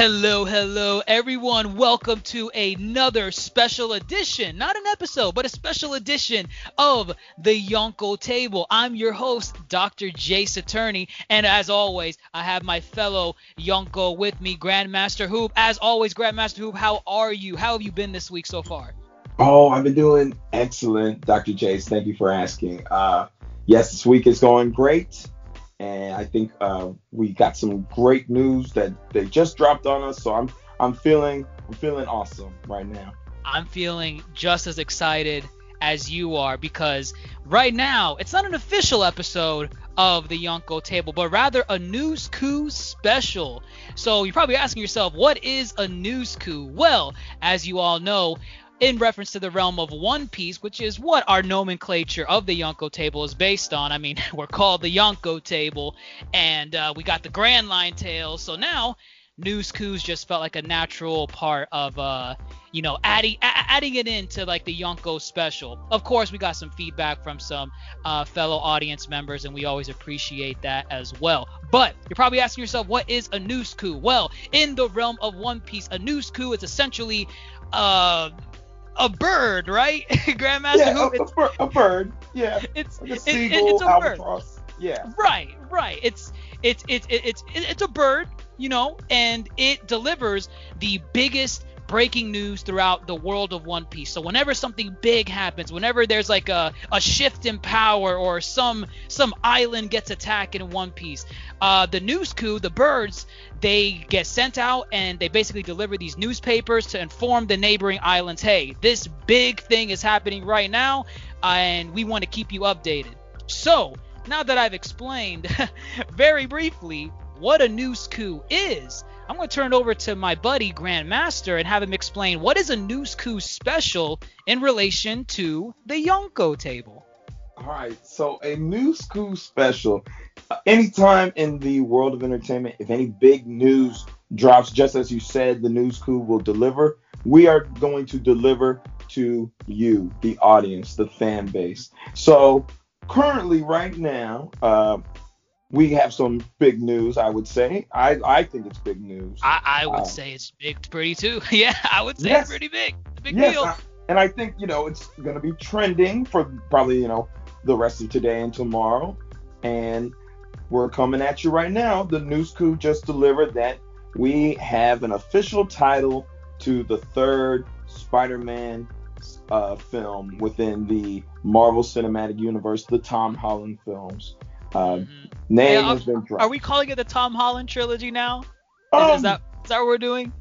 Hello, hello, everyone. Welcome to another special edition, not an episode, but a special edition of the Yonko Table. I'm your host, Dr. Jace Attorney, and as always, I have my fellow Yonko with me, Grandmaster Hoop. As always, Grandmaster Hoop, how are you? How have you been this week so far? Oh, I've been doing excellent, Dr. Jace. Thank you for asking. Uh, yes, this week is going great and I think uh, we got some great news that they just dropped on us. So I'm I'm feeling I'm feeling awesome right now. I'm feeling just as excited as you are because right now it's not an official episode of the Yonko table, but rather a news coo special. So you're probably asking yourself, what is a news coo? Well, as you all know, in reference to the realm of One Piece, which is what our nomenclature of the Yonko table is based on. I mean, we're called the Yonko table, and uh, we got the Grand Line tales. So now, news coos just felt like a natural part of, uh, you know, adding a- adding it into like the Yonko special. Of course, we got some feedback from some uh, fellow audience members, and we always appreciate that as well. But you're probably asking yourself, what is a news coo? Well, in the realm of One Piece, a news coo is essentially uh a bird, right? Grandmaster yeah, Hoop. A, a, bird, a bird. Yeah. It's like a seagull, it, it's a albatross. bird. Yeah. Right, right. It's it's it's it's it's a bird, you know, and it delivers the biggest breaking news throughout the world of One Piece. So whenever something big happens, whenever there's like a, a shift in power or some some island gets attacked in One Piece, uh, the news coo, the birds, they get sent out and they basically deliver these newspapers to inform the neighboring islands, hey, this big thing is happening right now, and we want to keep you updated. So now that I've explained very briefly what a news coo is, I'm going to turn it over to my buddy Grandmaster and have him explain what is a news coo special in relation to the Yonko table. All right, so a news coo special. Uh, anytime in the world of entertainment, if any big news drops, just as you said, the news coo will deliver. We are going to deliver to you, the audience, the fan base. So currently, right now, uh, we have some big news. I would say. I I think it's big news. I, I would uh, say it's big, pretty too. yeah, I would say yes, it's pretty big. It's a big yes, deal. I, and I think you know it's going to be trending for probably you know the rest of today and tomorrow. And we're coming at you right now. The news coo just delivered that we have an official title to the third Spider-Man uh, film within the Marvel Cinematic Universe, the Tom Holland films. Uh, mm-hmm. Name yeah, has been dropped. Are we calling it the Tom Holland trilogy now? Um, is, that is that what we're doing?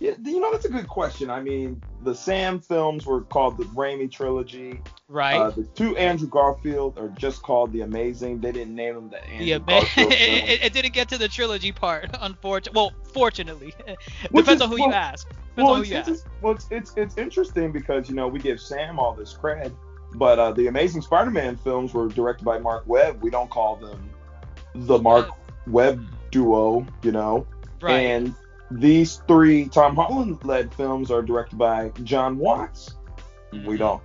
Yeah, you know that's a good question. I mean, the Sam films were called the Raimi trilogy. Right. Uh, the two Andrew Garfield are just called the Amazing. They didn't name them the Andrew the Garfield. it, it, didn't get to the trilogy part, unfortunately. Well, fortunately, depends is, on who well, you ask. Depends well, on who it's, you it's, ask. well, it's, it's it's interesting because you know we give Sam all this cred, but uh, the Amazing Spider-Man films were directed by Mark Webb. We don't call them the Mark Webb duo, you know. Right. And these three Tom Holland led films are directed by Jon Watts. Mm-hmm. We don't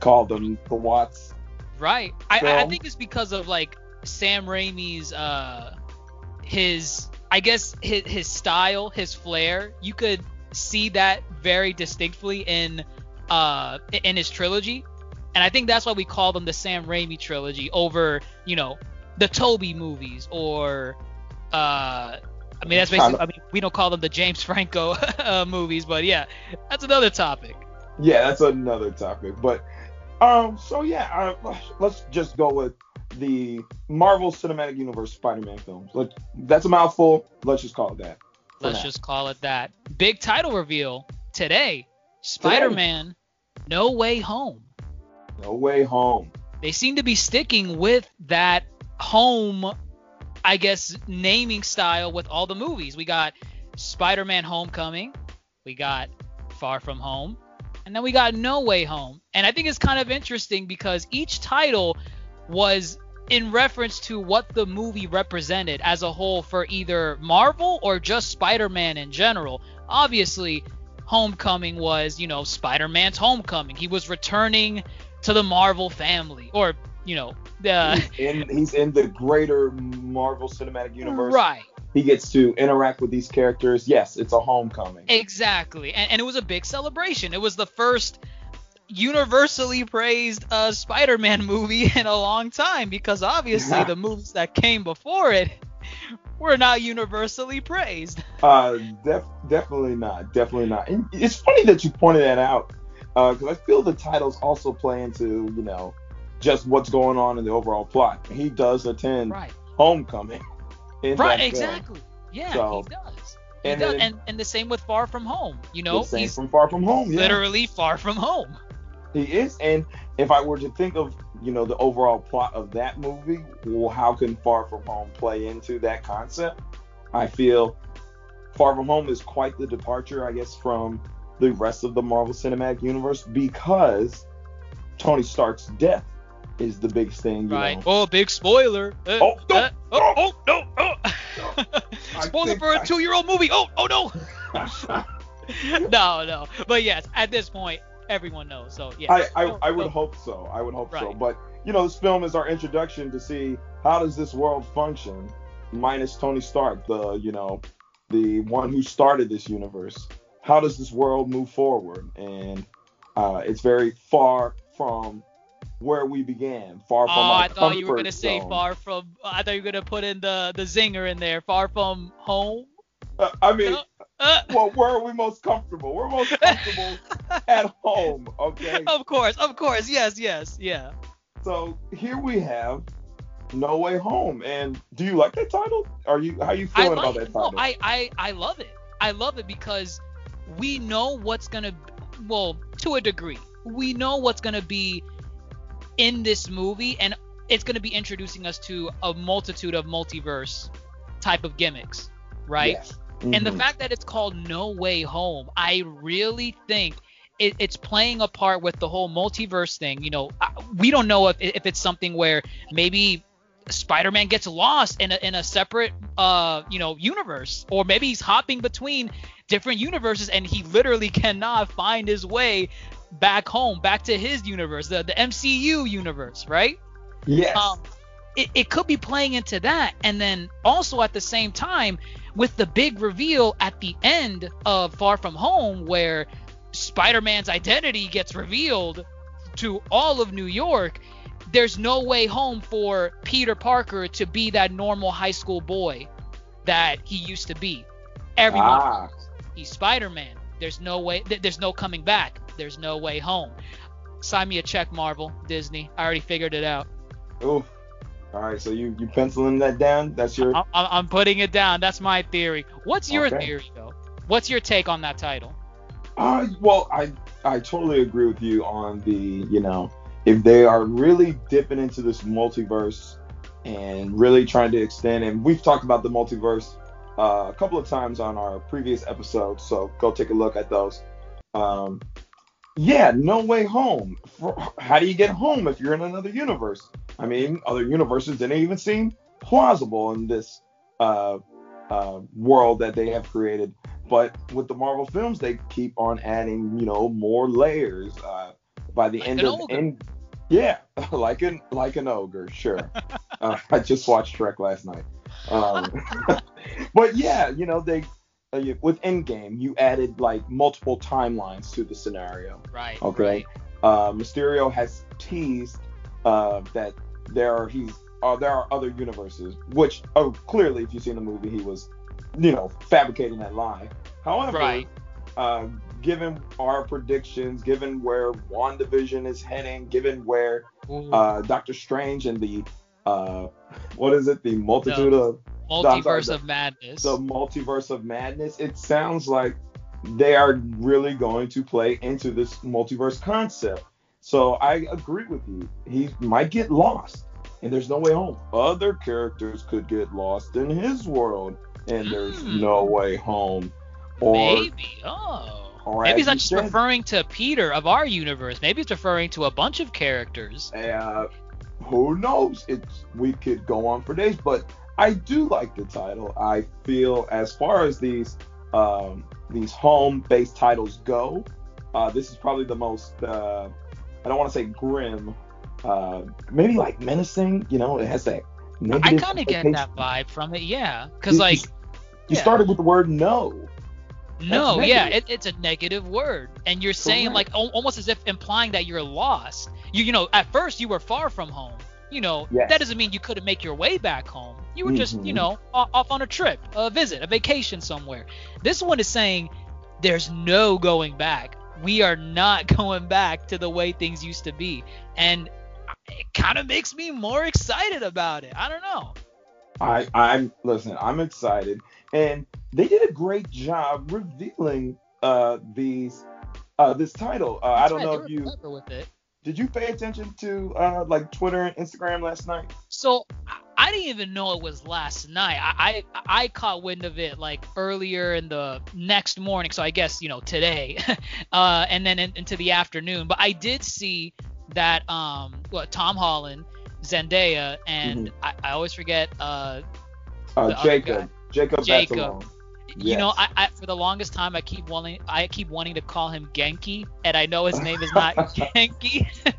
call them the Watts. Right. I, I think it's because of like Sam Raimi's uh his I guess his, his style, his flair. You could see that very distinctly in uh in his trilogy. And I think that's why we call them the Sam Raimi trilogy over, you know, the Tobey movies or uh I mean that's basically I mean we don't call them the James Franco uh, movies, but yeah, that's another topic. Yeah, that's another topic. But um so yeah, uh, let's just go with the Marvel Cinematic Universe Spider-Man films. Let, that's a mouthful. Let's just call it that. Let's now. just call it that. Big title reveal today. Spider-Man today. No Way Home. No Way Home. they seem to be sticking with that home, I guess, naming style with all the movies. We got Spider-Man: Homecoming, we got Far From Home, and then we got No Way Home. And I think it's kind of interesting because each title was in reference to what the movie represented as a whole for either Marvel or just Spider-Man in general. Obviously, Homecoming was, you know, Spider-Man's homecoming. He was returning to the Marvel family, or you know, the he's in, he's in the greater Marvel Cinematic Universe. right. He gets to interact with these characters. Yes, it's a homecoming. Exactly, and, and it was a big celebration. It was the first universally praised uh, Spider-Man movie in a long time because obviously the movies that came before it were not universally praised. Uh, def- definitely not. Definitely not. And it's funny that you pointed that out because uh, I feel the titles also play into you know just what's going on in the overall plot. He does attend Right. Homecoming. in Right. that film. Exactly. Yeah, So- he does. He and does. then- And and the same with Far From Home. You know, The same he's from Far From Home. Yeah. literally far from home. He is, and if I were to think of you know the overall plot of that movie, well, how can Far From Home play into that concept? I feel Far From Home is quite the departure, I guess, from the rest of the Marvel Cinematic Universe because Tony Stark's death is the biggest thing. You Right. Know. Oh, big spoiler. Uh, Oh, no, uh, oh, oh, no, oh. I spoiler think for a I- two-year-old movie. Oh, oh no. no, no. But yes, at this point, everyone knows. So yeah. I, I, Oh, I would oh, hope so. I would hope so. But you know, this film is our introduction to see how does this world function, minus Tony Stark, the you know, the one who started this universe. How does this world move forward? And uh, it's very far from where we began. Far Oh, from our I thought you were gonna say far from. I thought you were gonna put in the the zinger in there. Far from home. Uh, I mean, Uh, uh, well, where are we most comfortable? We're most comfortable at home. Okay. of course, of course. Yes, yes, yeah. So here we have No Way Home. And do you like that title? Are you how you feeling like about that it. No, title? I, I I love it. I love it because we know what's gonna well, to a degree. We know what's gonna be in this movie and it's gonna be introducing us to a multitude of multiverse type of gimmicks. Right? Yes. And the Mhm. fact that it's called No Way Home, I really think it, it's playing a part with the whole multiverse thing. You know, we don't know if, if it's something where maybe Spider-Man gets lost in a, in a separate, uh, you know, universe, or maybe he's hopping between different universes and he literally cannot find his way back home, back to his universe, the the MCU universe, right? yes. um, it, it could be playing into that. And then also at the same time, with the big reveal at the end of Far From Home, where Spider Man's identity gets revealed to all of New York, there's no way home for Peter Parker to be that normal high school boy that he used to be. Everyone ah, he's Spider-Man. There's no way. Th- there's no coming back. There's no way home. Sign me a check, Marvel, Disney. I already figured it out. oof. All right, so you you penciling that down? That's your I- I'm putting it down. That's my theory. What's your Okay. theory, though? What's your take on that title? Uh, well, I I totally agree with you on the you know if they are really dipping into this multiverse and really trying to extend, and we've talked about the multiverse uh, a couple of times on our previous episodes, so go take a look at those. Um, yeah, no way home. For, how do you get home if you're in another universe? I mean, other universes didn't even seem plausible in this uh, uh, world that they have created. But with the Marvel films, they keep on adding, you know, more layers. Uh, by the end of end, yeah, like an like an ogre, sure. uh, I just watched Shrek last night. Um, but yeah, you know, they uh, you- with Endgame, you added like multiple timelines to the scenario. Right. Okay. Right. Uh, Mysterio has teased uh, that there are he's uh, there are other universes, which oh clearly if you've seen the movie, he was you know fabricating that lie. However, Right. uh, given our predictions, given where WandaVision is heading, given where uh, Doctor Strange and the uh, what is it, the multitude of Multiverse the- of Madness. the multiverse of madness, it sounds like they are really going to play into this multiverse concept. So I agree with you. He might get lost, and there's no way home. Other characters could get lost in his world, and there's Hmm. no way home. Or Maybe. Oh. Or Maybe he's not just said- referring to Peter of our universe. Maybe it's referring to a bunch of characters. uh, who knows? It's we could go on for days, but I do like the title. I feel as far as these um, these home-based titles go, uh, this is probably the most uh, I don't want to say grim, uh, maybe like menacing. You know, it has that. I kind of get that vibe from it, yeah. Because You- like, you yeah. started with the word no. No, yeah, it, it's a negative word, and you're saying Correct. like al- almost as if implying that you're lost. You, you know, at first you were far from home. You know, Yes. that doesn't mean you couldn't make your way back home. You were just, you Mhm. know, off, off on a trip, a visit, a vacation somewhere. This one is saying there's no going back. We are not going back to the way things used to be, and it kind of makes me more excited about it. I don't know. I I'm listen, I'm excited. And they did a great job revealing uh these uh this title. Uh, I don't right, know if you with it. did you pay attention to uh like Twitter and Instagram last night? So I- didn't even know it was last night. I, I I caught wind of it like earlier in the next morning. So I guess you know today, uh, and then in, into the afternoon. But I did see that um, what Tom Holland, Zendaya, and I, I always forget uh, Uh Jacob. Jacob Jacob. Batalon. you know, I, I for the longest time I keep wanting I keep wanting to call him Genki, and I know his name is not Genki.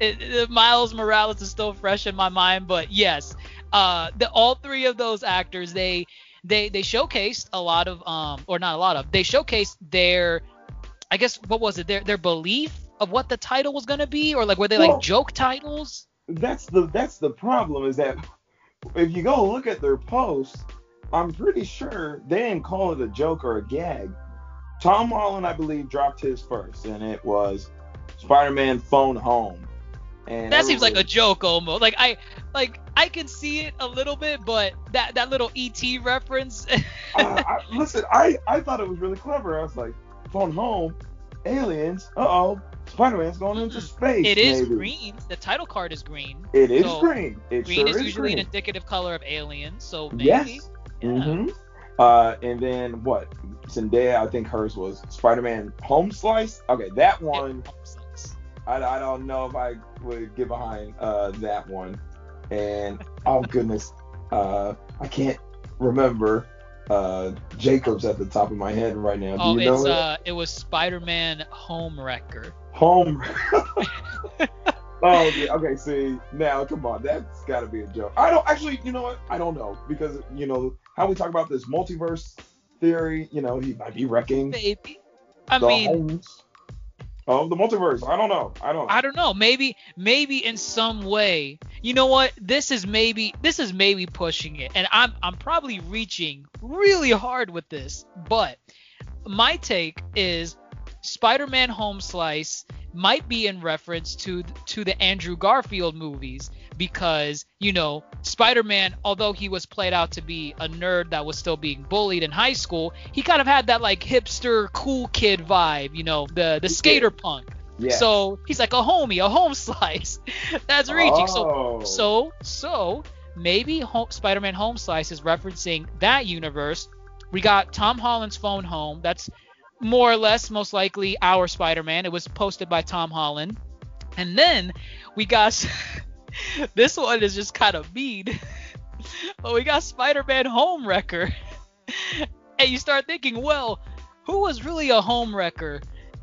It- it- Miles Morales is still fresh in my mind, but yes, uh, the all three of those actors they they they showcased a lot of um or not a lot of they showcased their I guess what was it their their belief of what the title was gonna be or like were they Well- like joke titles? that's the that's the problem is that if you go look at their posts, I'm pretty sure they didn't call it a joke or a gag. Tom Holland, I believe, dropped his first, and it was Spider-Man Phone Home. And That seems like a joke almost. Like I like I can see it a little bit, but that that little ET reference. I, I, listen, I I thought it was really clever. I was like, Phone Home, aliens. Uh oh, Spider-Man's going into space. it is maybe. green. The title card is green. It is So, green. It green sure is is usually green. an indicative color of aliens, so maybe. Yes. Yeah. hmm Uh, and then what? Zendaya, I think hers was Spider-Man Home Slice. Okay, that one, I, I don't know if I would get behind uh, that one. And oh goodness, uh, I can't remember uh, Jacobs at the top of my head right now. Do Oh, you know it's it? uh, it was Spider-Man Homewrecker. Home. oh, yeah, okay. See, now come on, that's got to be a joke. I don't actually. You know what? I don't know because you know how we talk about this multiverse theory. You know, he might be wrecking Maybe. I the mean, homes of the multiverse. I don't know. I don't. Know. I don't know. Maybe maybe in some way. You know what? This is maybe this is maybe pushing it. And I'm I'm probably reaching really hard with this. But my take is Spider-Man Home Slice might be in reference to to the Andrew Garfield movies because, you know, Spider-Man although he was played out to be a nerd that was still being bullied in high school, he kind of had that like hipster cool kid vibe, you know, the the skater punk. Yeah. So he's like a homie, a home slice. That's reaching. Oh. So so so maybe home, Spider-Man Home Slice is referencing that universe. We got Tom Holland's phone home. That's more or less most likely our Spider-Man. It was posted by Tom Holland. And then we got this one is just kind of mean. but we got Spider-Man Home Wrecker. and you start thinking, well, who was really a home wrecker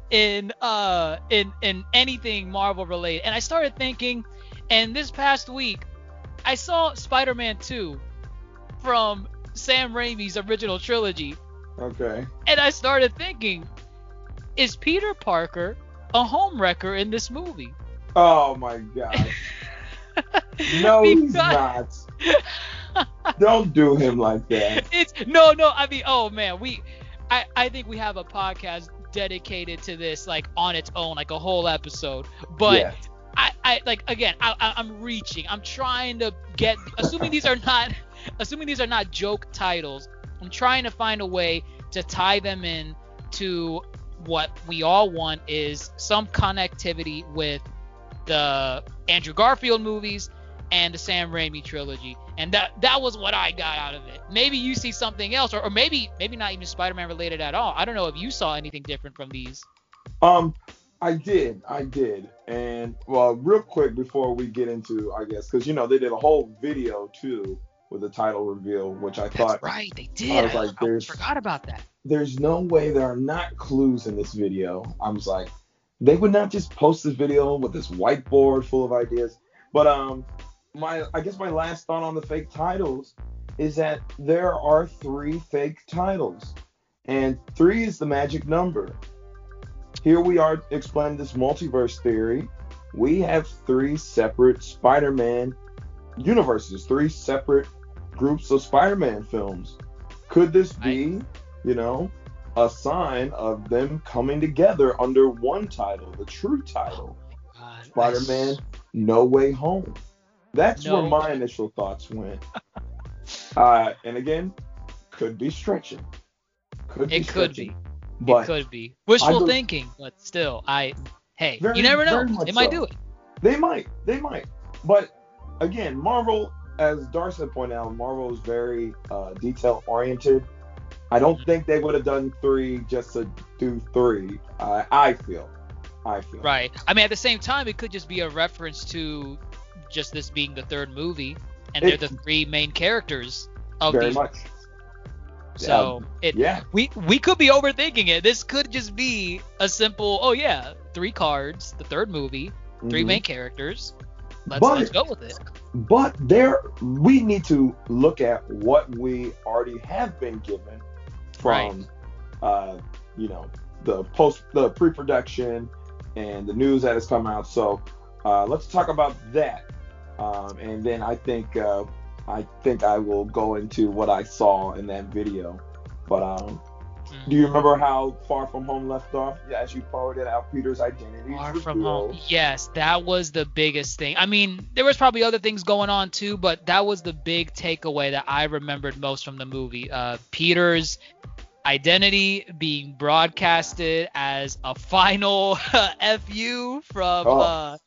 in uh in in anything Marvel related? And I started thinking, and this past week, I saw Spider-Man 2 from Sam Raimi's original trilogy, Okay. and I started thinking, is Peter Parker a home wrecker in this movie? Oh my God. No, he's not. Don't do him like that. it's no no i mean oh man we i i think we have a podcast dedicated to this like on its own like a whole episode but Yes. I, I like again I, I i'm reaching i'm trying to get assuming these are not assuming these are not joke titles i'm trying to find a way to tie them in to what we all want is some connectivity with the Andrew Garfield movies, and the Sam Raimi trilogy. And that that was what I got out of it. Maybe you see something else, or, or maybe maybe not even Spider-Man related at all. I don't know if you saw anything different from these. Um, I did, I did, and well, real quick before we get into, I guess, because you know they did a whole video too with the title reveal, which I That's thought right, they did. I was I, like, I there's- forgot about that. there's no way there are not clues in this video. I was like, they would not just post this video with this whiteboard full of ideas. But um, my I guess my last thought on the fake titles is that there are three fake titles, and three is the magic number. Here we are explaining this multiverse theory. We have three separate Spider-Man universes, three separate groups of Spider-Man films. Could this be, you know, a sign of them coming together under one title, the true title, I Spider-Man s- No Way Home? That's No. where my initial thoughts went. uh, and again, could be stretching. Could be It could stretching. be. But it could be wishful thinking, but still, I hey, Very- you never know. They might so. do it. They might. They might. But again, Marvel, as Darcy pointed out, Marvel is very uh, detail oriented. I don't think they would have done three just to do three. I I feel. I feel. Right. I mean, at the same time, it could just be a reference to just this being the third movie, and It- they're the three main characters of Very these. much. So it Yeah. we we could be overthinking it. This could just be a simple, oh yeah, three cards, the third movie, 3 Mhm. main characters. Let's But- let's go with it. But there, we need to look at what we already have been given from, uh, you know, the post, the pre-production, and the news that has come out. So uh, let's talk about that, um, and then I think uh, I think I will go into what I saw in that video. But um, Mm. do you remember how Far From Home left off? Yeah, as you pointed out, Peter's identity. Far from home. Yes, that was the biggest thing. I mean, there was probably other things going on too, but that was the big takeaway that I remembered most from the movie. Uh, Peter's identity being broadcasted as a final fu from Oh. uh,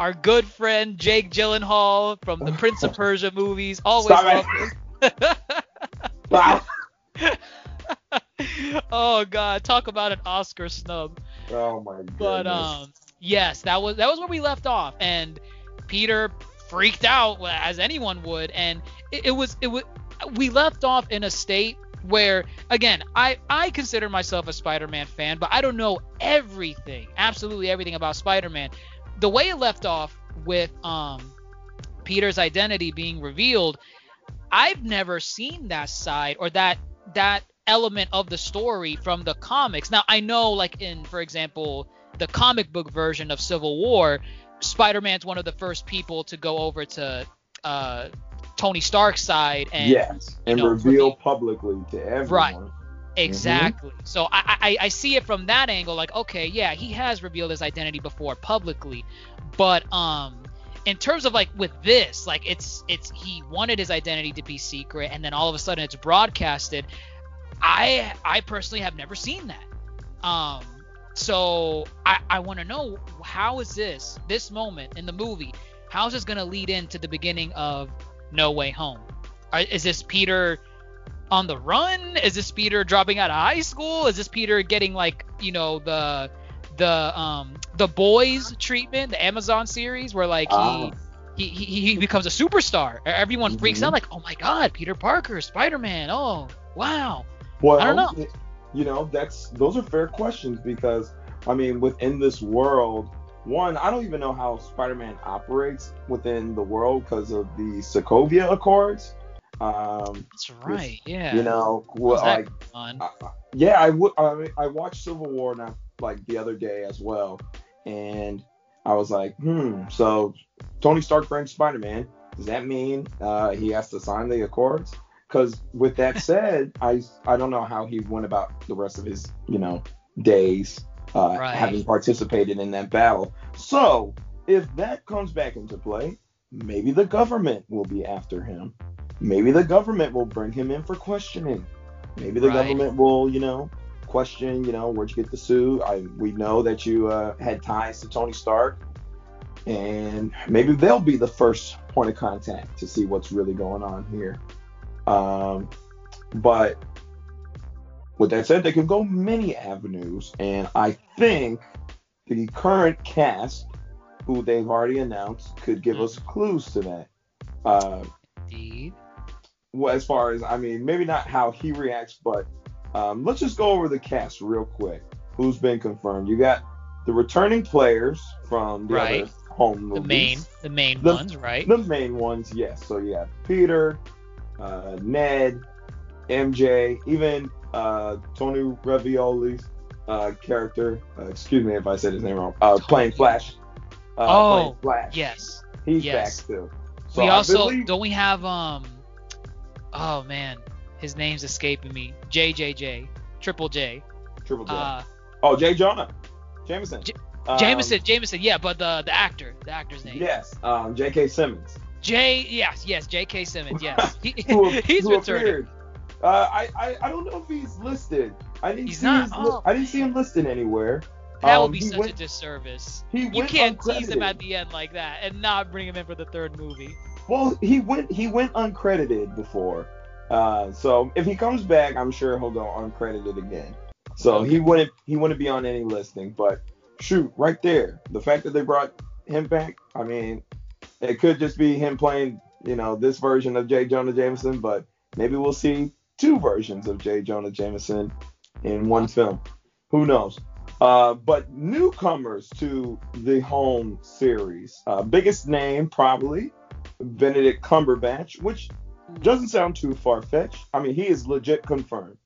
our good friend Jake Gyllenhaal from the Prince of Persia movies. Always Stop love it. this. Ah! Oh God, talk about an Oscar snub. Oh my goodness. But um, yes, that was that was where we left off, and Peter freaked out as anyone would, and it, it was it was we left off in a state where again I I consider myself a Spider-Man fan, but I don't know everything, absolutely everything about Spider-Man. The way it left off with um Peter's identity being revealed, I've never seen that side or that that element of the story from the comics. Now I know like in for example the comic book version of Civil War, Spider-Man's one of the first people to go over to uh Tony Stark's side and yes, and know, reveal reveal- publicly to everyone. Right. Exactly. So I, I I see it from that angle, like okay, yeah, he has revealed his identity before publicly, but um, in terms of like with this, like it's it's he wanted his identity to be secret, and then all of a sudden it's broadcasted. I I personally have never seen that. Um, so I I want to know how is this this moment in the movie? How is this gonna lead into the beginning of No Way Home? Is this Peter? on the run? Is this Peter dropping out of high school? Is this Peter getting like you know the the um the boys treatment, the Amazon series where like Ah. he, he he he becomes a superstar. Everyone freaks Mhm. out like, oh my god, Peter Parker, Spider Man. Oh wow. Well, I don't know. You know, that's those are fair questions because I mean, within this world, one, I don't even know how Spider-Man operates within the world because of the Sokovia Accords. Um, That's right. Yeah. You know, well, like? I- yeah, I would. I mean, I watched Civil War not like the other day as well, and I was like, hmm. So Tony Stark brings Spider-Man. Does that mean uh, he has to sign the Accords? Because with that said, I I don't know how he went about the rest of his you know days uh, Right. having participated in that battle. So if that comes back into play, maybe the government will be after him. Maybe the government will bring him in for questioning. Maybe the Right. government will, you know, question, you know, where'd you get the suit? I we know that you uh, had ties to Tony Stark. and maybe they'll be the first point of contact to see what's really going on here. Um, but with that said, they can go many avenues, and I think the current cast, who they've already announced, could give us clues to that. Uh, Indeed. well, as far as I mean, maybe not how he reacts, but um, let's just go over the cast real quick. Who's been confirmed? You got the returning players from the Right. other home movies. The main, the main The- ones, right? The main ones, yes. So you have Peter, uh, Ned, MJ, even uh, Tony Ravioli's uh, character. Uh, excuse me if I said his name wrong. Uh, playing Flash. Uh, Oh, playing Flash. yes. He's yes. back too. So we I also believe- don't we have um. Oh man, his name's escaping me. JJJ, Triple J. Triple J. Uh, oh, Jay Jonah, Jameson. J- Um, Jameson, Jameson, yeah, but the the actor, the actor's name. Yes, um, J.K. Simmons. J, yes, yes, J.K. Simmons, yes. He, who, he's who returning. Uh, I, I I don't know if he's listed. I didn't He's see not? his Oh, I didn't see him listed anywhere. That Um, would be such went- a disservice. he You can't tease him at the end like that and not bring him in for the third movie. Well, he went he went uncredited before. Uh, so if he comes back, I'm sure he'll go uncredited again. So he wouldn't he wouldn't be on any listing. But shoot, right there, the fact that they brought him back, I mean, it could just be him playing, you know, this version of J. Jonah Jameson, but maybe we'll see two versions of J. Jonah Jameson in one film. Who knows? Uh, but newcomers to the home series, uh, biggest name probably Benedict Cumberbatch, which doesn't sound too far fetched. I mean, he is legit confirmed.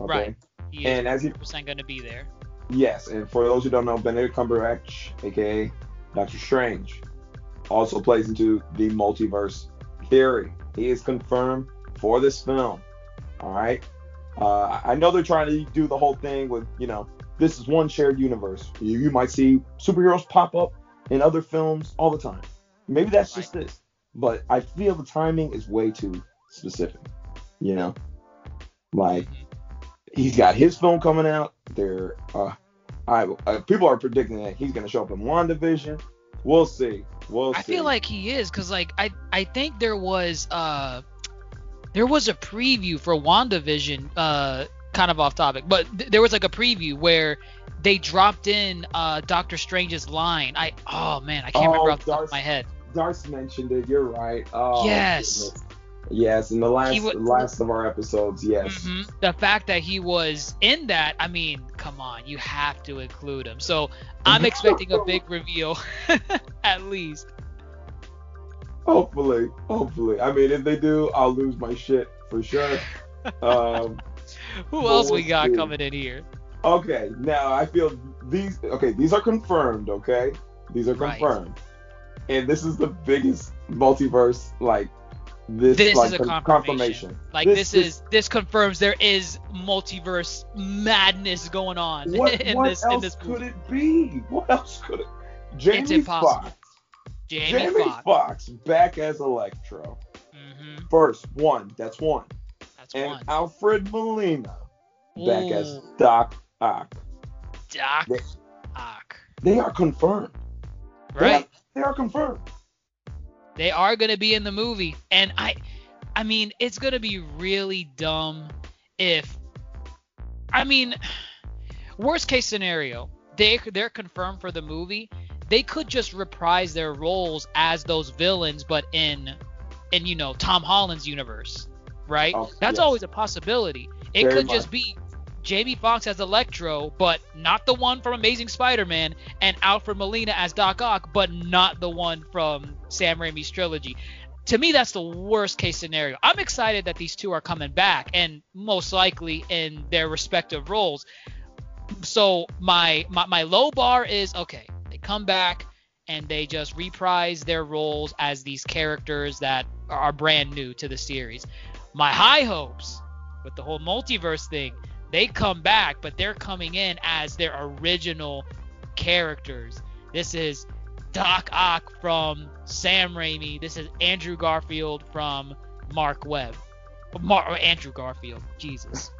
Okay. Right. He is And as he 100% going to be there. Yes, and for those who don't know, Benedict Cumberbatch, aka Doctor Strange, also plays into the multiverse theory. He is confirmed for this film. All right. Uh, I know they're trying to do the whole thing with, you know, this is one shared universe. You, you might see superheroes pop up in other films all the time. Maybe that's just this, but I feel the timing is way too specific. You know, like he's got his film coming out. There, uh, I uh, people are predicting that he's gonna show up in WandaVision. We'll see. We'll see. I feel like he is because like I I think there was uh there was a preview for WandaVision uh kind of off topic but th- there was like a preview where they dropped in uh Doctor Strange's line I oh man I can't Oh, remember off the top of my head Darce mentioned it. You're right. Oh, Yes. goodness. Yes, in the last wa- last of our episodes, yes. Mhm. the fact that he was in that I mean come on you have to include him so I'm expecting a big reveal at least Hopefully, hopefully. I mean, if they do, I'll lose my shit for sure. Um, who else we got see. coming in here okay, now I feel these. Okay, these are confirmed. Okay, these are Right. confirmed, and this is the biggest multiverse like this, This like is a con- confirmation. Like This- this, this- is this confirms there is multiverse madness going on What, in what this in else this could it be? What else could it? Jamie impossible. Foxx. Jamie, Jamie Foxx. Foxx back as Electro. hmm First one, that's one. That's and one. Alfred Molina back as Ooh, Doc Ock. Doc They- Ock. They are confirmed. They are- Right. They are confirmed. They are gonna be in the movie, and I, I mean, it's gonna be really dumb if, I mean, worst case scenario, they they're confirmed for the movie. They could just reprise their roles as those villains, but in, in you know Tom Holland's universe, right? Oh, That's yes. always a possibility. It Very could much. just be Jamie Foxx as Electro, but not the one from Amazing Spider-Man, and Alfred Molina as Doc Ock, but not the one from Sam Raimi's trilogy. To me, that's the worst case scenario. I'm excited that these two are coming back, and most likely in their respective roles. So my my, my low bar is okay. They come back and they just reprise their roles as these characters that are brand new to the series. My high hopes with the whole multiverse thing, they come back, but they're coming in as their original characters. This is Doc Ock from Sam Raimi. This is Andrew Garfield from Mark Webb. Mar- Andrew Garfield. Jesus.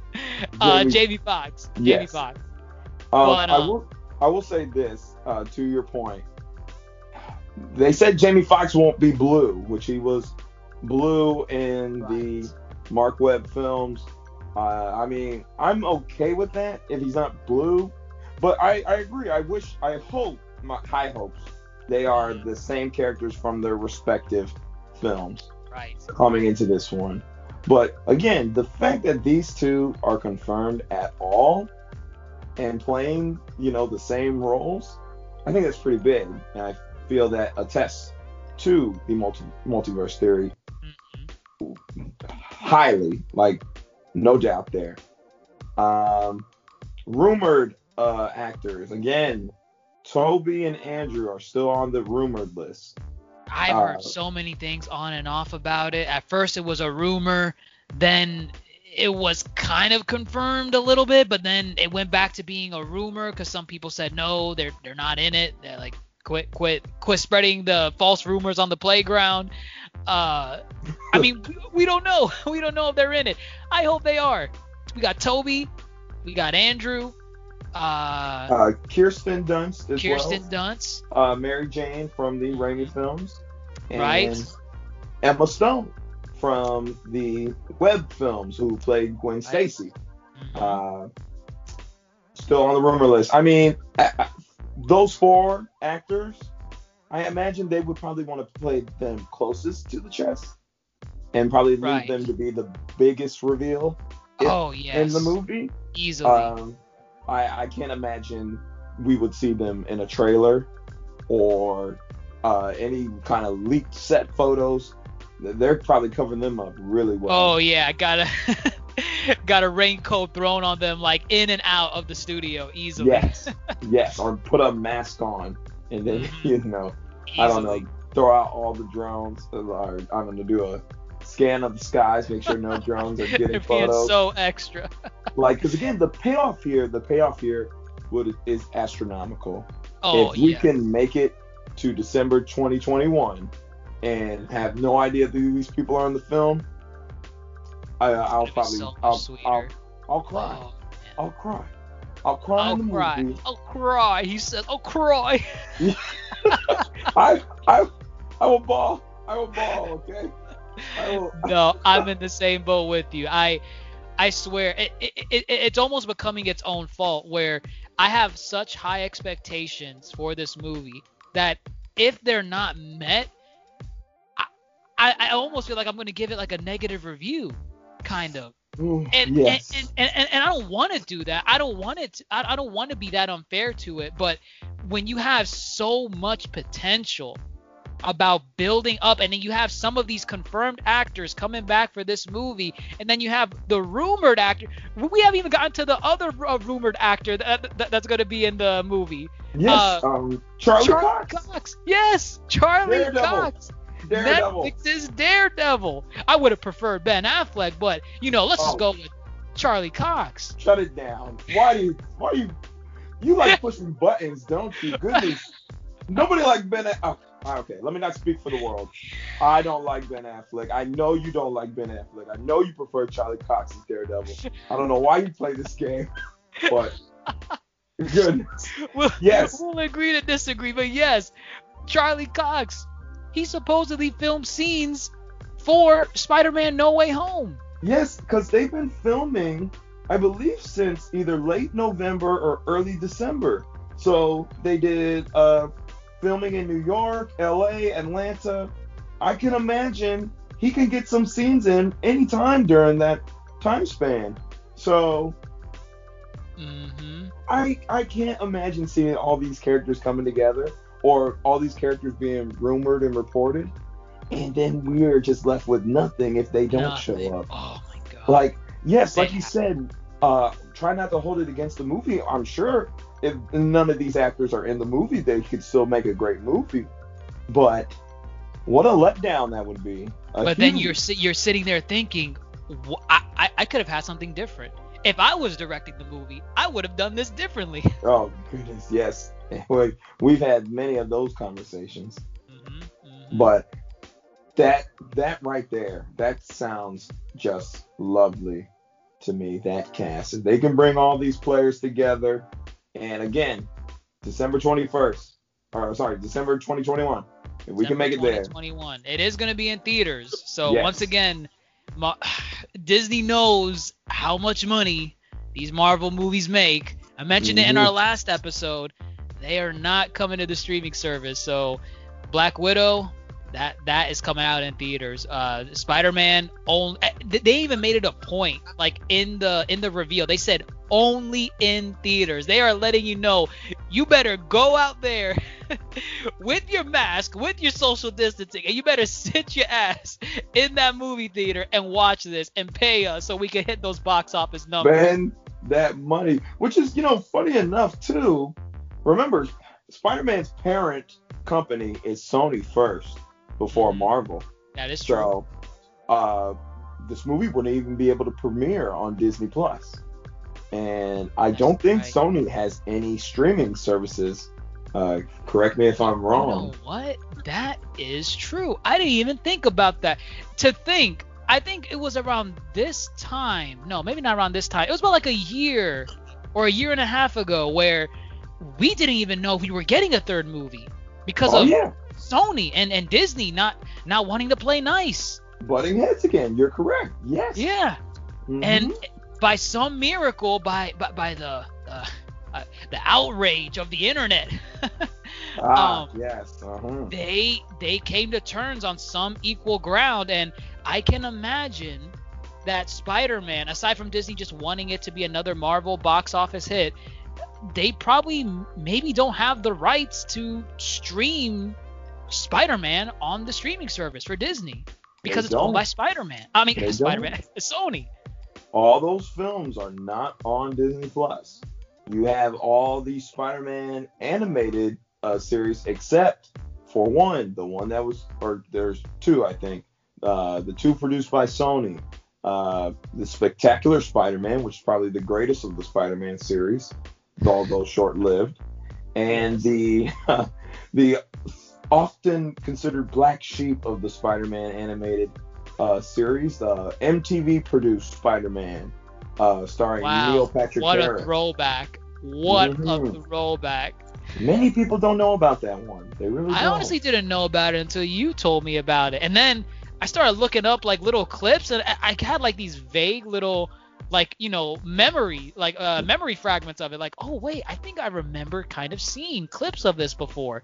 uh, Jamie- Jamie Foxx. Jamie Yes. Foxx. Um, But, I um, will I will say this uh, to your point. they said Jamie Foxx won't be blue, which he was blue in right. the Mark Webb films. Uh, I mean, I'm okay with that if he's not blue, but I, I agree. I wish, I hope, my high hopes, they are mm-hmm. the same characters from their respective films right. coming into this one. But again, the fact that these two are confirmed at all and playing, you know, the same roles, I think that's pretty big. And I feel that attests to the multi- multiverse theory mm-hmm. highly, like no doubt there. Um, rumored uh, actors again, Tobey and Andrew are still on the rumored list. I've uh, heard so many things on and off about it. At first, it was a rumor, then it was kind of confirmed a little bit, but then it went back to being a rumor because some people said no, they're they're not in it. They're like quit quit quit spreading the false rumors on the playground. Uh, I mean, we don't know. We don't know if they're in it. I hope they are. We got Tobey, we got Andrew, uh, uh, Kirsten Dunst as Kirsten well. Dunst. Uh, Mary Jane from the Raimi films. And right. Emma Stone from the Webb films, who played Gwen Stacy. Mm-hmm. Uh, still on the rumor list. I mean, I, I, those four actors, I imagine they would probably want to play them closest to the chest and probably leave right. them to be the biggest reveal. oh yes. In the movie, easily. Um, I, I can't imagine we would see them in a trailer or uh, any kind of leaked set photos. They're probably covering them up really well. Oh yeah, got a got a raincoat thrown on them like in and out of the studio easily. Yes, yes, or put a mask on and then mm-hmm. you know, easily. I don't know, throw out all the drones or I don't know, do a scan of the skies, make sure no drones are getting photos. It's so extra. like, because again, the payoff here, the payoff here would is astronomical. Oh, if we yeah. can make it to December 2021 and have no idea who these people are in the film, I, will probably so I'll, I'll, I'll, cry. Oh, I'll cry. I'll cry I'll in the cry. movie. I'll cry. He says, "I'll cry." I I I will bawl. I will bawl. Okay. Oh. no, I'm in the same boat with you. I I swear it, it, it, it's almost becoming its own fault where I have such high expectations for this movie that if they're not met, I, I almost feel like I'm going to give it like a negative review, kind of. Ooh, and, yes. and, and, and, and I don't want to do that. I don't want it. To, I, I don't want to be that unfair to it. But when you have so much potential about building up and then you have some of these confirmed actors coming back for this movie and then you have the rumored actor we haven't even gotten to the other uh, rumored actor that, that, that's going to be in the movie yes uh, um, charlie, charlie cox. cox. yes charlie Daredevil. cox Daredevil. Netflix is Daredevil. I would have preferred Ben Affleck, but you know, let's oh. just go with Charlie Cox. Shut it down. Why do you? Why do you? You like pushing buttons, don't you? Goodness. Nobody like Ben. Oh, okay, let me not speak for the world. I don't like Ben Affleck. I know you don't like Ben Affleck. I know you prefer Charlie Cox as Daredevil. I don't know why you play this game, but goodness. We'll, yes. We'll agree to disagree, but yes, Charlie Cox. He supposedly filmed scenes for Spider-Man: No Way Home. Yes, because they've been filming, I believe, since either late November or early December. So they did uh, filming in New York, LA, Atlanta. I can imagine he can get some scenes in anytime during that time span. So mm-hmm. I I can't imagine seeing all these characters coming together or all these characters being rumored and reported, and then we're just left with nothing if they don't nothing. show up. Oh my god! Like yes, like you said, uh, try not to hold it against the movie. I'm sure if none of these actors are in the movie, they could still make a great movie. But what a letdown that would be. A but then you're you're sitting there thinking, I, I, I could have had something different. If I was directing the movie, I would have done this differently. Oh goodness, yes. We've had many of those conversations. Mm-hmm, mm-hmm. But that that right there, that sounds just lovely to me. That cast, if they can bring all these players together, and again, December 21st, or sorry, December 2021, If we can make it there. 2021. It is going to be in theaters. So Yes. once again, Ma- Disney knows how much money these Marvel movies make. I mentioned it in our Mhm. last episode. They are not coming to the streaming service. So Black Widow, that that is coming out in theaters. Uh, Spider-Man, only, they even made it a point, like in the in the reveal, they said only in theaters. They are letting you know you better go out there with your mask, with your social distancing, and you better sit your ass in that movie theater and watch this and pay us so we can hit those box office numbers. spend that money, which is, you know, funny enough too. Remember, Spider-Man's parent company is Sony first before. Marvel. That is true. So, uh, this movie wouldn't even be able to premiere on Disney Plus. And I That's don't think right. Sony has any streaming services. Uh, correct me if I'm You know wrong. what? That is true. I didn't even think about that. To think, I think it was around this time. No, maybe not around this time. It was about like a year or a year and a half ago where we didn't even know we were getting a third movie because oh of yeah, Sony and, and Disney not not wanting to play nice. butting heads again. You're correct. Yes. Yeah. Mhm. And by some miracle, by by, by the uh, uh, the outrage of the internet, ah, um, yes. Uh-huh. they they came to terms on some equal ground and i can imagine that spider-man aside from disney just wanting it to be another marvel box office hit they probably maybe don't have the rights to stream spider-man on the streaming service for disney because They it's owned by spider-man i mean They don't. spider-man sony all those films are not on Disney Plus. You have all these Spider-Man animated uh, series, except for one, the one that was, or there's two, I think. Uh, the two produced by Sony. Uh, the Spectacular Spider-Man, which is probably the greatest of the Spider-Man series, although short-lived, and the the often considered black sheep of the Spider-Man animated uh, series, the MTV produced Spider-Man, uh, starring wow Neil Patrick what a throwback what a Mhm. throwback Many people don't know about that one. They really I don't. honestly didn't know about it until you told me about it. And then I started looking up like little clips and I, I had like these vague little like, you know, memory, like uh memory fragments of it. Like, oh wait, I think I remember kind of seeing clips of this before.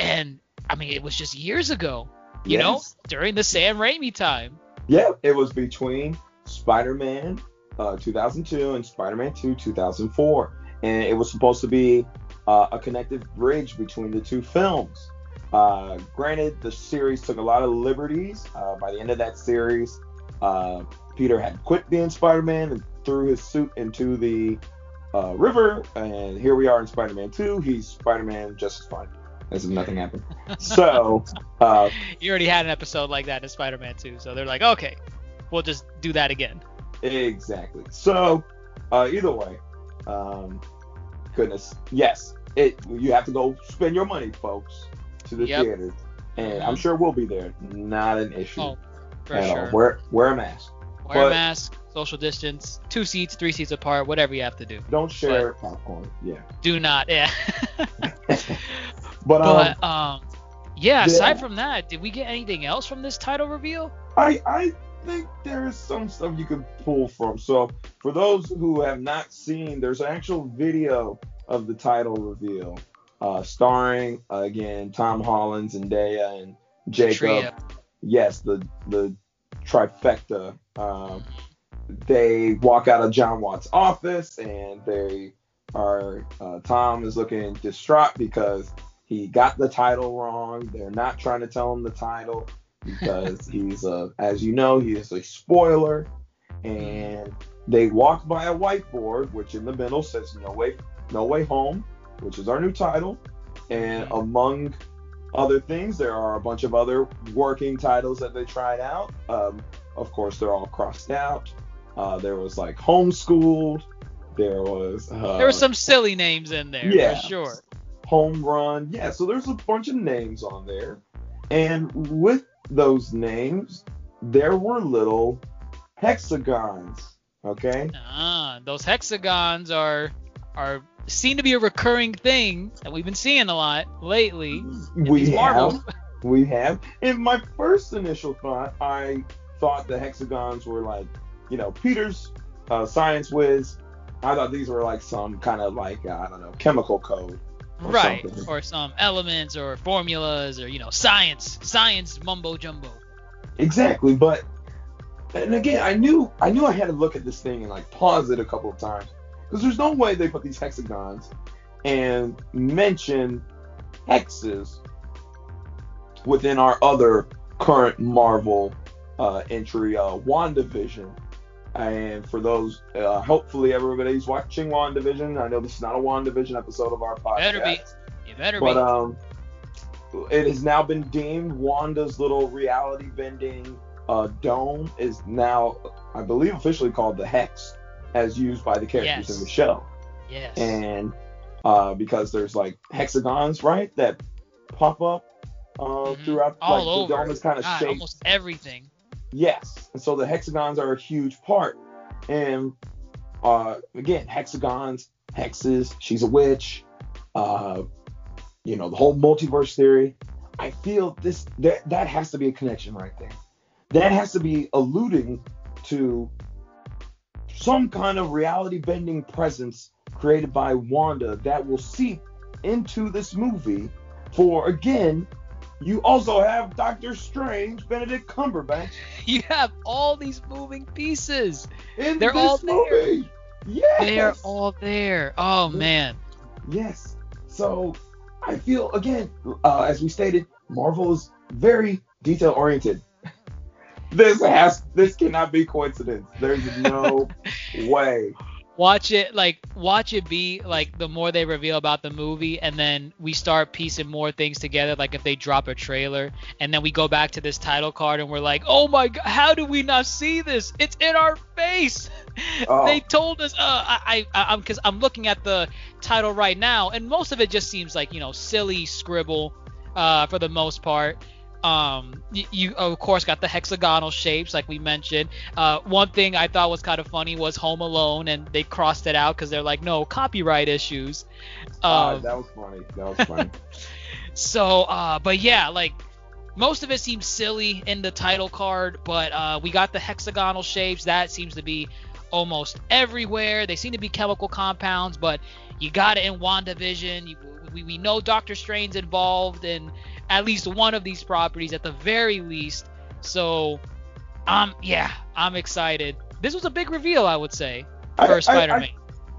And I mean, it was just years ago, you know, during the Sam Raimi time. Yeah, it was between Spider-Man uh, 2002 and Spider-Man 2 2004, and it was supposed to be uh, a connective bridge between the two films. Uh, granted, the series took a lot of liberties. Uh, by the end of that series, uh, Peter had quit being Spider-Man and threw his suit into the uh, river, and here we are in Spider-Man 2. He's Spider-Man just as fine as if nothing happened. So, uh, You already had an episode like that in Spider-Man 2, so they're like, okay, we'll just do that again. Exactly. So, uh, either way, um, goodness, yes, it you have to go spend your money, folks, to the Yep. theaters, and. I'm sure we'll be there. Not an issue Oh, for at sure. all. Wear wear a mask. Wear a mask, social distance, two seats, three seats apart, whatever you have to do. Don't share popcorn. Yeah. Do not, yeah. But um, but um, yeah. yeah. Aside from that, did we get anything else from this title reveal? I I think there is some stuff you can pull from. So for those who have not seen, there's an actual video of the title reveal, uh, starring uh, again Tom Holland, Zendaya, and Jacob. Trio. Yes, the the trifecta. Um, they walk out of Jon Watts' office and they are uh, Tom is looking distraught because he got the title wrong. They're not trying to tell him the title because he's a, as you know, he is a spoiler. And they walk by a whiteboard, which in the middle says "No Way, No Way Home," which is our new title. And among other things, there are a bunch of other working titles that they tried out. Um, of course, they're all crossed out. Uh, there was like homeschooled. There was uh, There were some silly names in there yeah. for sure. Home run. Yeah, so there's a bunch of names on there. And with those names, there were little hexagons. Okay? Ah, those hexagons are are seem to be a recurring thing that we've been seeing a lot lately. We have we have. And my first initial thought, I thought the hexagons were like, you know, Peter's uh, science whiz. I thought these were like some kind of like uh, I don't know chemical code. Or right, something. or some elements or formulas or you know science, science mumbo jumbo. Exactly, but and again, I knew I knew I had to look at this thing and like pause it a couple of times because there's no way they put these hexagons and mention hexes within our other current Marvel uh, entry, uh, WandaVision. And for those, uh, hopefully everybody's watching WandaVision. I know this is not a WandaVision episode of our podcast. Better be. You better be but, be. um, it has now been deemed Wanda's little reality bending uh, dome is now, I believe, officially called the Hex, as used by the characters yes. in the show. Yes. And uh, because there's like hexagons, right, that pop up uh, mm-hmm. throughout. All like, over. The dome is kind of shaped. Almost everything. Yes, and so the hexagons are a huge part. And uh, again, hexagons, hexes. She's a witch. Uh, you know the whole multiverse theory. I feel this that that has to be a connection right there. That has to be alluding to some kind of reality bending presence created by Wanda that will seep into this movie for again you also have Doctor Strange, Benedict Cumberbatch. You have all these moving pieces. In They're all movie. there. Yes. They are all there. Oh man. Yes. So I feel again, uh, as we stated, Marvel is very detail oriented. this has this cannot be coincidence. There's no way watch it like watch it be like the more they reveal about the movie and then we start piecing more things together like if they drop a trailer and then we go back to this title card and we're like oh my god how do we not see this? It's in our face. Oh. they told us uh i i i'm because i'm looking at the title right now and most of it just seems like you know silly scribble uh for the most part um, you, you, of course got the hexagonal shapes like we mentioned. Uh, one thing I thought was kind of funny was Home Alone, and they crossed it out because they're like, no copyright issues. Ah, um, uh, that was funny. That was funny. so, uh, but yeah, like most of it seems silly in the title card, but uh, we got the hexagonal shapes. That seems to be almost everywhere. They seem to be chemical compounds, but you got it in WandaVision. You, we, we know Doctor Strange's involved, and at least one of these properties at the very least. So, um, yeah, I'm excited. This was a big reveal, I would say, for I, Spider-Man.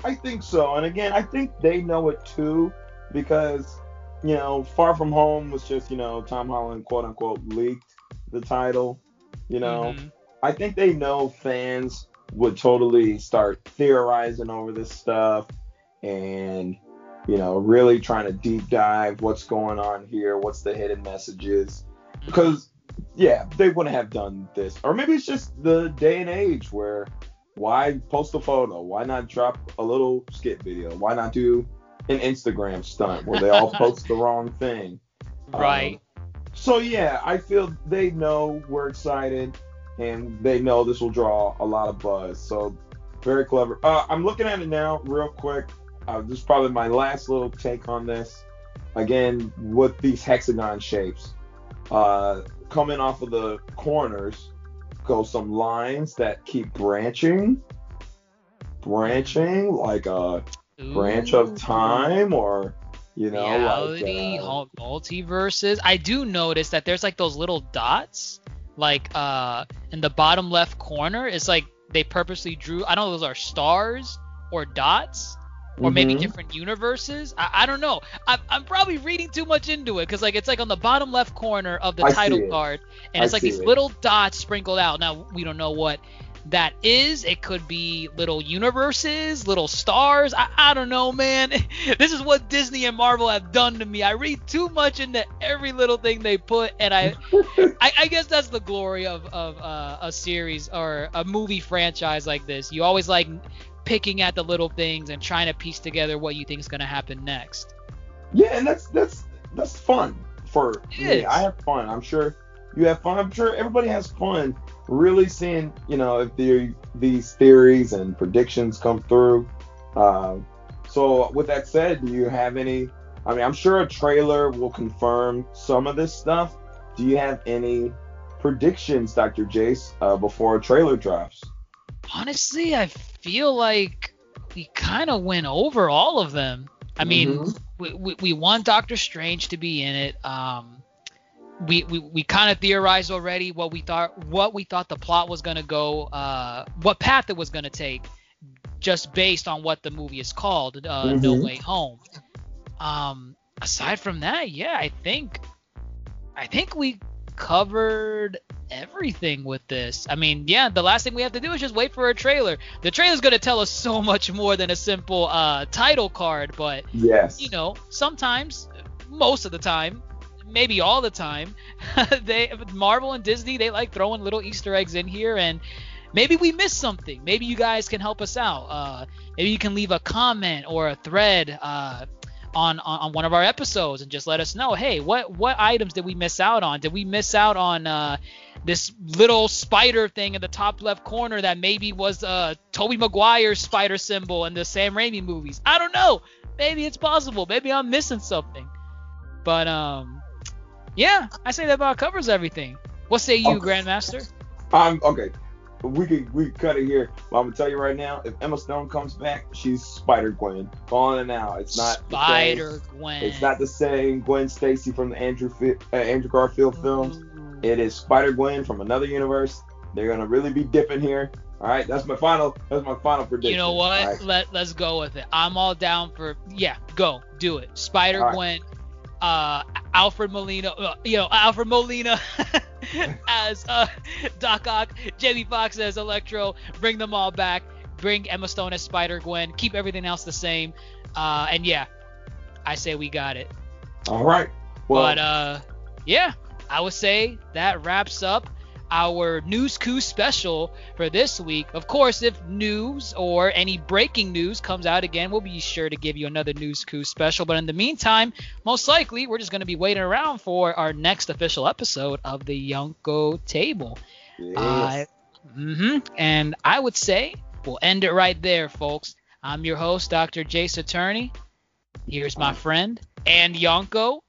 I, I, I think so, and again, I think they know it too because you know, Far From Home was just you know Tom Holland quote unquote leaked the title. You know, mm-hmm. I think they know fans would totally start theorizing over this stuff and you know, really trying to deep dive what's going on here, what's the hidden messages. Because, yeah, they wouldn't have done this. Or maybe it's just the day and age where why post a photo? Why not drop a little skit video? Why not do an Instagram stunt where they all post the wrong thing? Right. Um, so, yeah, I feel they know we're excited and they know this will draw a lot of buzz. So, very clever. Uh, I'm looking at it now, real quick uh, this is probably my last little take on this. Again, with these hexagon shapes, uh, coming off of the corners go some lines that keep branching, branching like a Ooh. branch of time or you know reality like, uh, multiverses i do notice that there's like those little dots like uh in the bottom left corner it's like they purposely drew i don't know those are stars or dots or mm-hmm. maybe different universes. I, I don't know. I, I'm, probably reading too much into it because like it's like on the bottom left corner of the I title card, and it's like these it. little dots sprinkled out. Now we don't know what that is. It could be little universes, little stars. I, I don't know, man. this is what Disney and Marvel have done to me. I read too much into every little thing they put, and I, I, I, guess that's the glory of of uh, a series or a movie franchise like this. You always like picking at the little things and trying to piece together what you think is going to happen next. Yeah, and that's that's that's fun for it me. Is. I have fun. I'm sure you have fun. I'm sure everybody has fun really seeing, you know, if the, these theories and predictions come through. Uh, so with that said, do you have any? I mean, I'm sure a trailer will confirm some of this stuff, do you have any predictions, Dr. Jace, uh, before a trailer drops? Honestly, I feel like we kind of went over all of them. I mean, Mhm. we, we, we want Doctor Strange to be in it. Um, we we, we kind of theorized already what we thought what we thought the plot was gonna go, uh, what path it was gonna take, just based on what the movie is called, uh, No Mhm. Way Home. Um, aside from that, yeah, I think I think we covered everything with this. I mean, yeah, the last thing we have to do is just wait for a trailer. The trailer's gonna tell us so much more than a simple uh, title card, but Yes. you know, sometimes, most of the time, maybe all the time, they Marvel and Disney they like throwing little Easter eggs in here, and maybe we missed something. Maybe you guys can help us out. Uh, maybe you can leave a comment or a thread. Uh, on, on, on one of our episodes and just let us know hey what what items did we miss out on? Did we miss out on uh, this little spider thing in the top left corner that maybe was uh Tobey Maguire's spider symbol in the Sam Raimi movies? I don't know. Maybe it's possible. Maybe I'm missing something. But um yeah I say that about covers everything. What say you Okay. Grandmaster? I'm okay. We could we could cut it here. But I'm gonna tell you right now, if Emma Stone comes back, she's Spider Gwen. Calling it now. It's not Spider Gwen It's not the same Gwen Stacy from the Andrew uh, Andrew Garfield films. Ooh. It is Spider Gwen from another universe. They're gonna really be dipping here. All right, that's my final. That's my final prediction. You know what? Right? Let let's go with it. I'm all down for yeah, go do it. Spider All right. Gwen, uh, Alfred Molina, uh, you know Alfred Molina as uh, Doc Ock, Jamie Foxx as Electro. Bring them all back. Bring Emma Stone as Spider Gwen. Keep everything else the same. Uh, and yeah, I say we got it. All right. Well, But uh, yeah, I would say that wraps up our News Coo special for this week. Of course, if news or any breaking news comes out again, we'll be sure to give you another News Coo special. But in the meantime, most likely, we're just going to be waiting around for our next official episode of the Yonko Table. yes. hmm And I would say we'll end it right there, folks. I'm your host, Dr. Jace Attorney. Here's my friend and Yonko.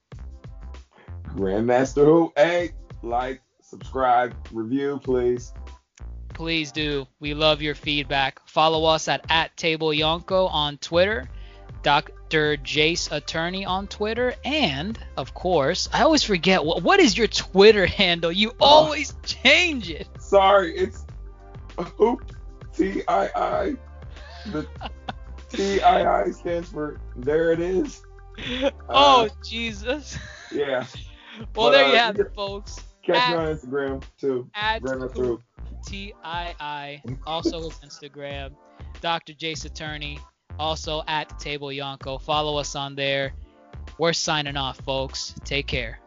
Grandmaster Hoop. Hey, like, subscribe, review, please. please do. We love your feedback. Follow us at, at Table Yonko on Twitter, Dr. Jace Attorney on Twitter, and of course, I always forget what what is your Twitter handle? You always change it. Sorry, it's Hoop T I I. The T I I stands for there it is. oh Jesus. Yeah. Well, But, there uh, you have you it, folks. Catch At- me on Instagram too. At. T I I. Also his Instagram, Dr. Jace Attorney. Also at Table Yonko. Follow us on there. We're signing off, folks. Take care.